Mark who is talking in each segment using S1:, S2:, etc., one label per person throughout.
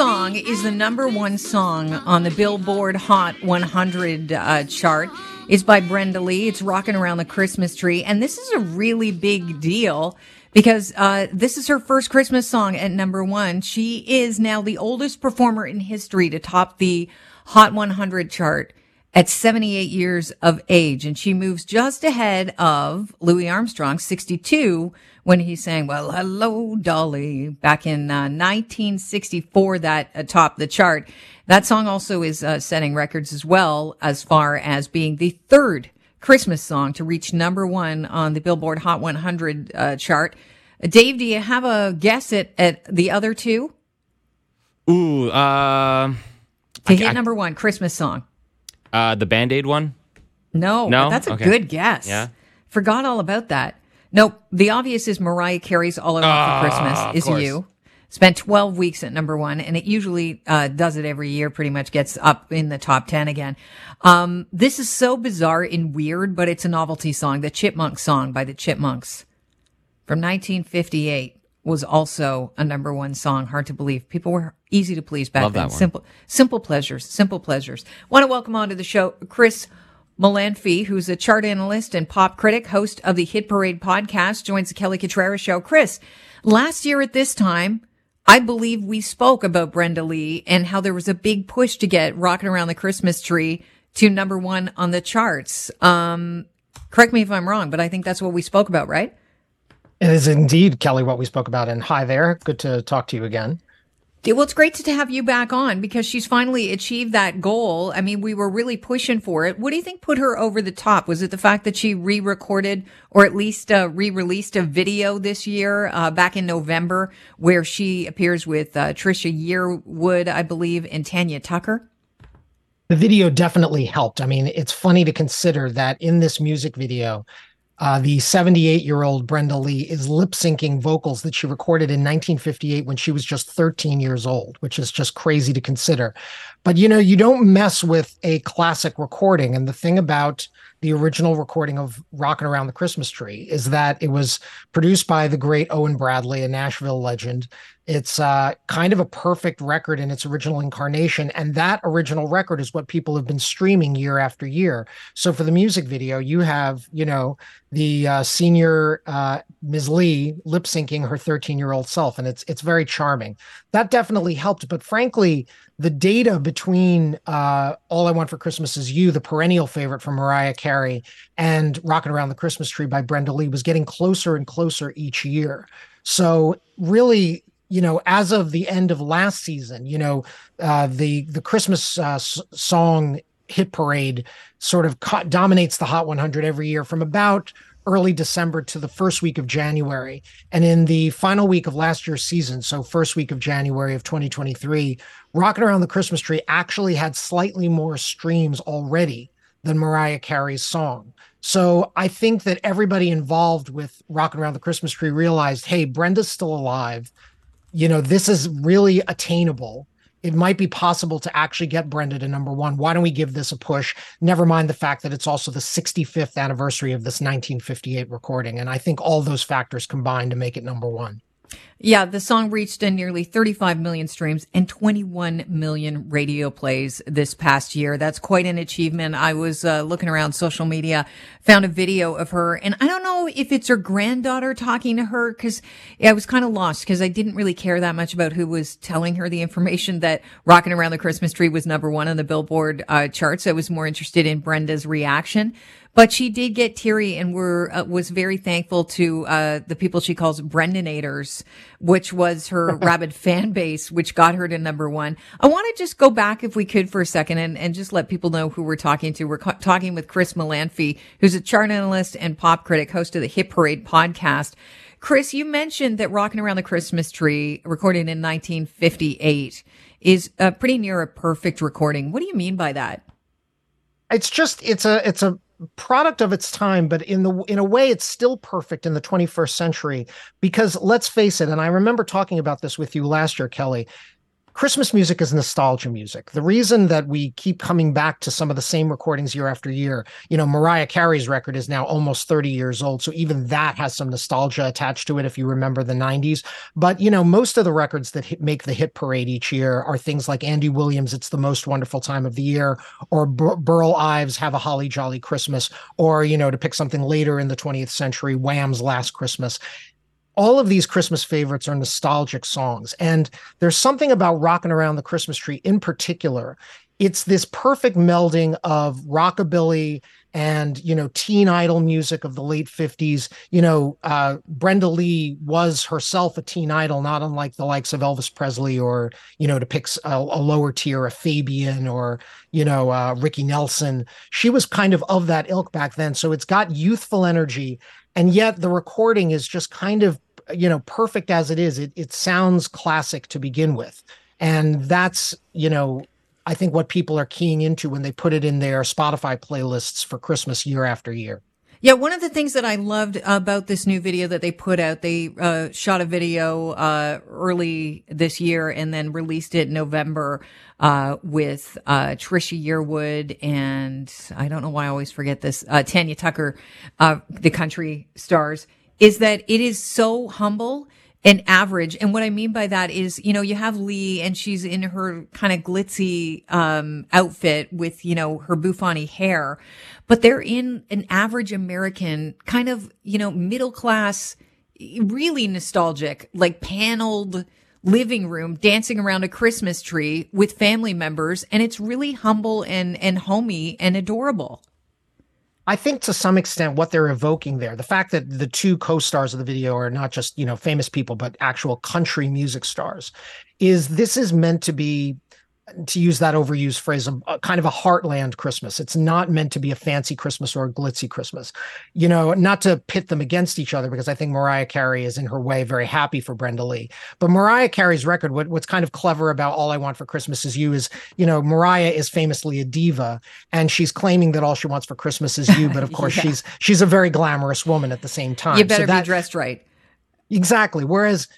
S1: song is the number one song on the Billboard Hot 100 uh, chart. It's by Brenda Lee. It's rocking around the Christmas tree. And this is a really big deal because uh, this is her first Christmas song at number one. She is now the oldest performer in history to top the Hot 100 chart at 78 years of age. And she moves just ahead of Louis Armstrong, 62, when he sang, Well, hello, Dolly, back in uh, 1964, that uh, topped the chart. That song also is uh, setting records as well as far as being the third Christmas song to reach number one on the Billboard Hot 100 uh, chart. Dave, do you have a guess at, at the other two?
S2: Ooh, uh,
S1: to hit number one Christmas song.
S2: Uh, the Band Aid one?
S1: No,
S2: No?
S1: that's a
S2: Okay.
S1: good guess.
S2: Yeah.
S1: Forgot all about that. Nope. The obvious is Mariah Carey's All I Want
S2: Ah,
S1: for Christmas is
S2: course.
S1: You. Spent 12 weeks at number one, and it usually uh, does it every year, pretty much gets up in the top 10 again. Um, this is so bizarre and weird, but it's a novelty song. The Chipmunk song by the Chipmunks from 1958 was also a number one song. Hard to believe. People were easy to please back
S2: Love
S1: then. Simple, simple pleasures, simple pleasures. Want to welcome onto the show Chris Molanphy, who's a chart analyst and pop critic, host of the Hit Parade podcast, joins the Kelly Contreras show. Chris, last year at this time, I believe we spoke about Brenda Lee and how there was a big push to get Rockin' Around the Christmas Tree to number one on the charts. Um, correct me if I'm wrong, but I think that's what we spoke about, right?
S3: It is indeed, Kelly, what we spoke about. And hi there. Good to talk to you again.
S1: Well, it's great to have you back on because she's finally achieved that goal. I mean, we were really pushing for it. What do you think put her over the top? Was it the fact that she re-recorded or at least uh, re-released a video this year, uh, back in November, where she appears with uh, Trisha Yearwood, I believe, and Tanya Tucker?
S3: The video definitely helped. I mean, it's funny to consider that in this music video, uh, the 78 year old Brenda Lee is lip syncing vocals that she recorded in 1958 when she was just 13 years old, which is just crazy to consider. But you know, you don't mess with a classic recording. And the thing about the original recording of Rockin' Around the Christmas Tree is that it was produced by the great Owen Bradley, a Nashville legend. It's uh, kind of a perfect record in its original incarnation. And that original record is what people have been streaming year after year. So for the music video, you have, you know, the uh, senior uh, Ms. Lee lip syncing her 13 year old self. And it's, it's very charming. That definitely helped. But frankly, the data between uh, All I Want for Christmas Is You, the perennial favorite from Mariah Carey, and Rockin' Around the Christmas Tree by Brenda Lee was getting closer and closer each year. So really, you know, as of the end of last season, you know, uh, the the Christmas uh, s- song hit parade sort of co- dominates the Hot 100 every year from about early December to the first week of January. And in the final week of last year's season, so first week of January of 2023, Rockin' Around the Christmas Tree actually had slightly more streams already than Mariah Carey's song. So I think that everybody involved with Rockin' Around the Christmas Tree realized, hey, Brenda's still alive. You know, this is really attainable. It might be possible to actually get Brenda to number one. Why don't we give this a push? Never mind the fact that it's also the 65th anniversary of this 1958 recording. And I think all those factors combine to make it number one.
S1: Yeah, the song reached uh, nearly 35 million streams and 21 million radio plays this past year. That's quite an achievement. I was uh, looking around social media, found a video of her, and I don't know if it's her granddaughter talking to her because I was kind of lost because I didn't really care that much about who was telling her the information that Rocking Around the Christmas Tree was number one on the Billboard uh, charts. I was more interested in Brenda's reaction. But she did get teary and were uh, was very thankful to uh, the people she calls Brendanators, which was her rabid fan base, which got her to number one. I want to just go back, if we could, for a second, and, and just let people know who we're talking to. We're co- talking with Chris Molanphy, who's a chart analyst and pop critic, host of the Hit Parade podcast. Chris, you mentioned that "Rocking Around the Christmas Tree," recorded in 1958, is uh, pretty near a perfect recording. What do you mean by that?
S3: it's just it's a it's a product of its time but in the in a way it's still perfect in the 21st century because let's face it and i remember talking about this with you last year kelly Christmas music is nostalgia music. The reason that we keep coming back to some of the same recordings year after year, you know, Mariah Carey's record is now almost 30 years old. So even that has some nostalgia attached to it if you remember the 90s. But, you know, most of the records that hit, make the hit parade each year are things like Andy Williams, It's the Most Wonderful Time of the Year, or Bur- Burl Ives, Have a Holly Jolly Christmas, or, you know, to pick something later in the 20th century, Wham's Last Christmas all of these Christmas favorites are nostalgic songs. And there's something about rocking around the Christmas tree in particular. It's this perfect melding of rockabilly and you know teen idol music of the late 50s you know uh, brenda lee was herself a teen idol not unlike the likes of elvis presley or you know to pick a, a lower tier a fabian or you know uh, ricky nelson. She was kind of of that ilk back then. So it's got youthful energy. And yet the recording is just kind of you know perfect as it is. It, it sounds classic to begin with. And that's you know i think what people are keying into when they put it in their spotify playlists for christmas year after year.
S1: Yeah, one of the things that I loved about this new video that they put out, they uh, shot a video uh, early this year and then released it in November uh, with uh, Trisha Yearwood and I don't know why I always forget this, uh, Tanya Tucker, uh, the country stars is that it is so humble and average. And what I mean by that is, you know, you have Lee and she's in her kind of glitzy, um, outfit with, you know, her bouffant hair, but they're in an average American kind of, you know, middle class, really nostalgic, like paneled living room dancing around a Christmas tree with family members. And it's really humble and, and homey and adorable.
S3: I think to some extent what they're evoking there, the fact that the two co-stars of the video are not just, you know, famous people, but actual country music stars, is this is meant to be to use that overused phrase, a, a, kind of a heartland Christmas. It's not meant to be a fancy Christmas or a glitzy Christmas. You know, not to pit them against each other because I think Mariah Carey is in her way very happy for Brenda Lee. But Mariah Carey's record, what, what's kind of clever about All I Want for Christmas Is You is, you know, Mariah is famously a diva and she's claiming that all she wants for Christmas is you. But of course, yeah. she's she's a very glamorous woman at the same time.
S1: You better so that, be dressed right.
S3: Exactly. Whereas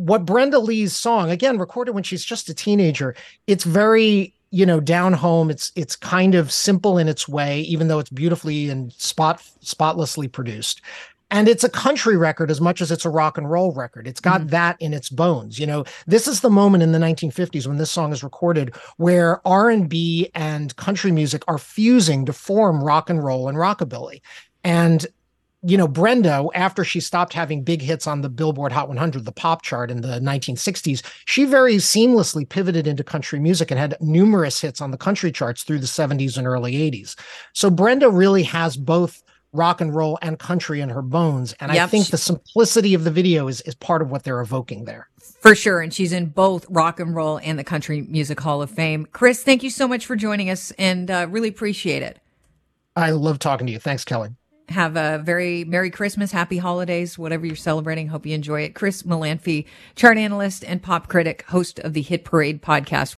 S3: what Brenda Lee's song, again, recorded when she's just a teenager, it's very, you know, down home. It's it's kind of simple in its way, even though it's beautifully and spot spotlessly produced. And it's a country record as much as it's a rock and roll record. It's got mm-hmm. that in its bones. You know, this is the moment in the 1950s when this song is recorded where R&B and country music are fusing to form rock and roll and rockabilly. And you know, Brenda, after she stopped having big hits on the Billboard Hot 100, the pop chart in the 1960s, she very seamlessly pivoted into country music and had numerous hits on the country charts through the 70s and early 80s. So Brenda really has both rock and roll and country in her bones. And yep. I think the simplicity of the video is, is part of what they're evoking there.
S1: For sure. And she's in both rock and roll and the Country Music Hall of Fame. Chris, thank you so much for joining us and uh, really appreciate it.
S3: I love talking to you. Thanks, Kelly.
S1: Have a very Merry Christmas, Happy Holidays, whatever you're celebrating. Hope you enjoy it. Chris Molanphy, chart analyst and pop critic, host of the Hit Parade podcast.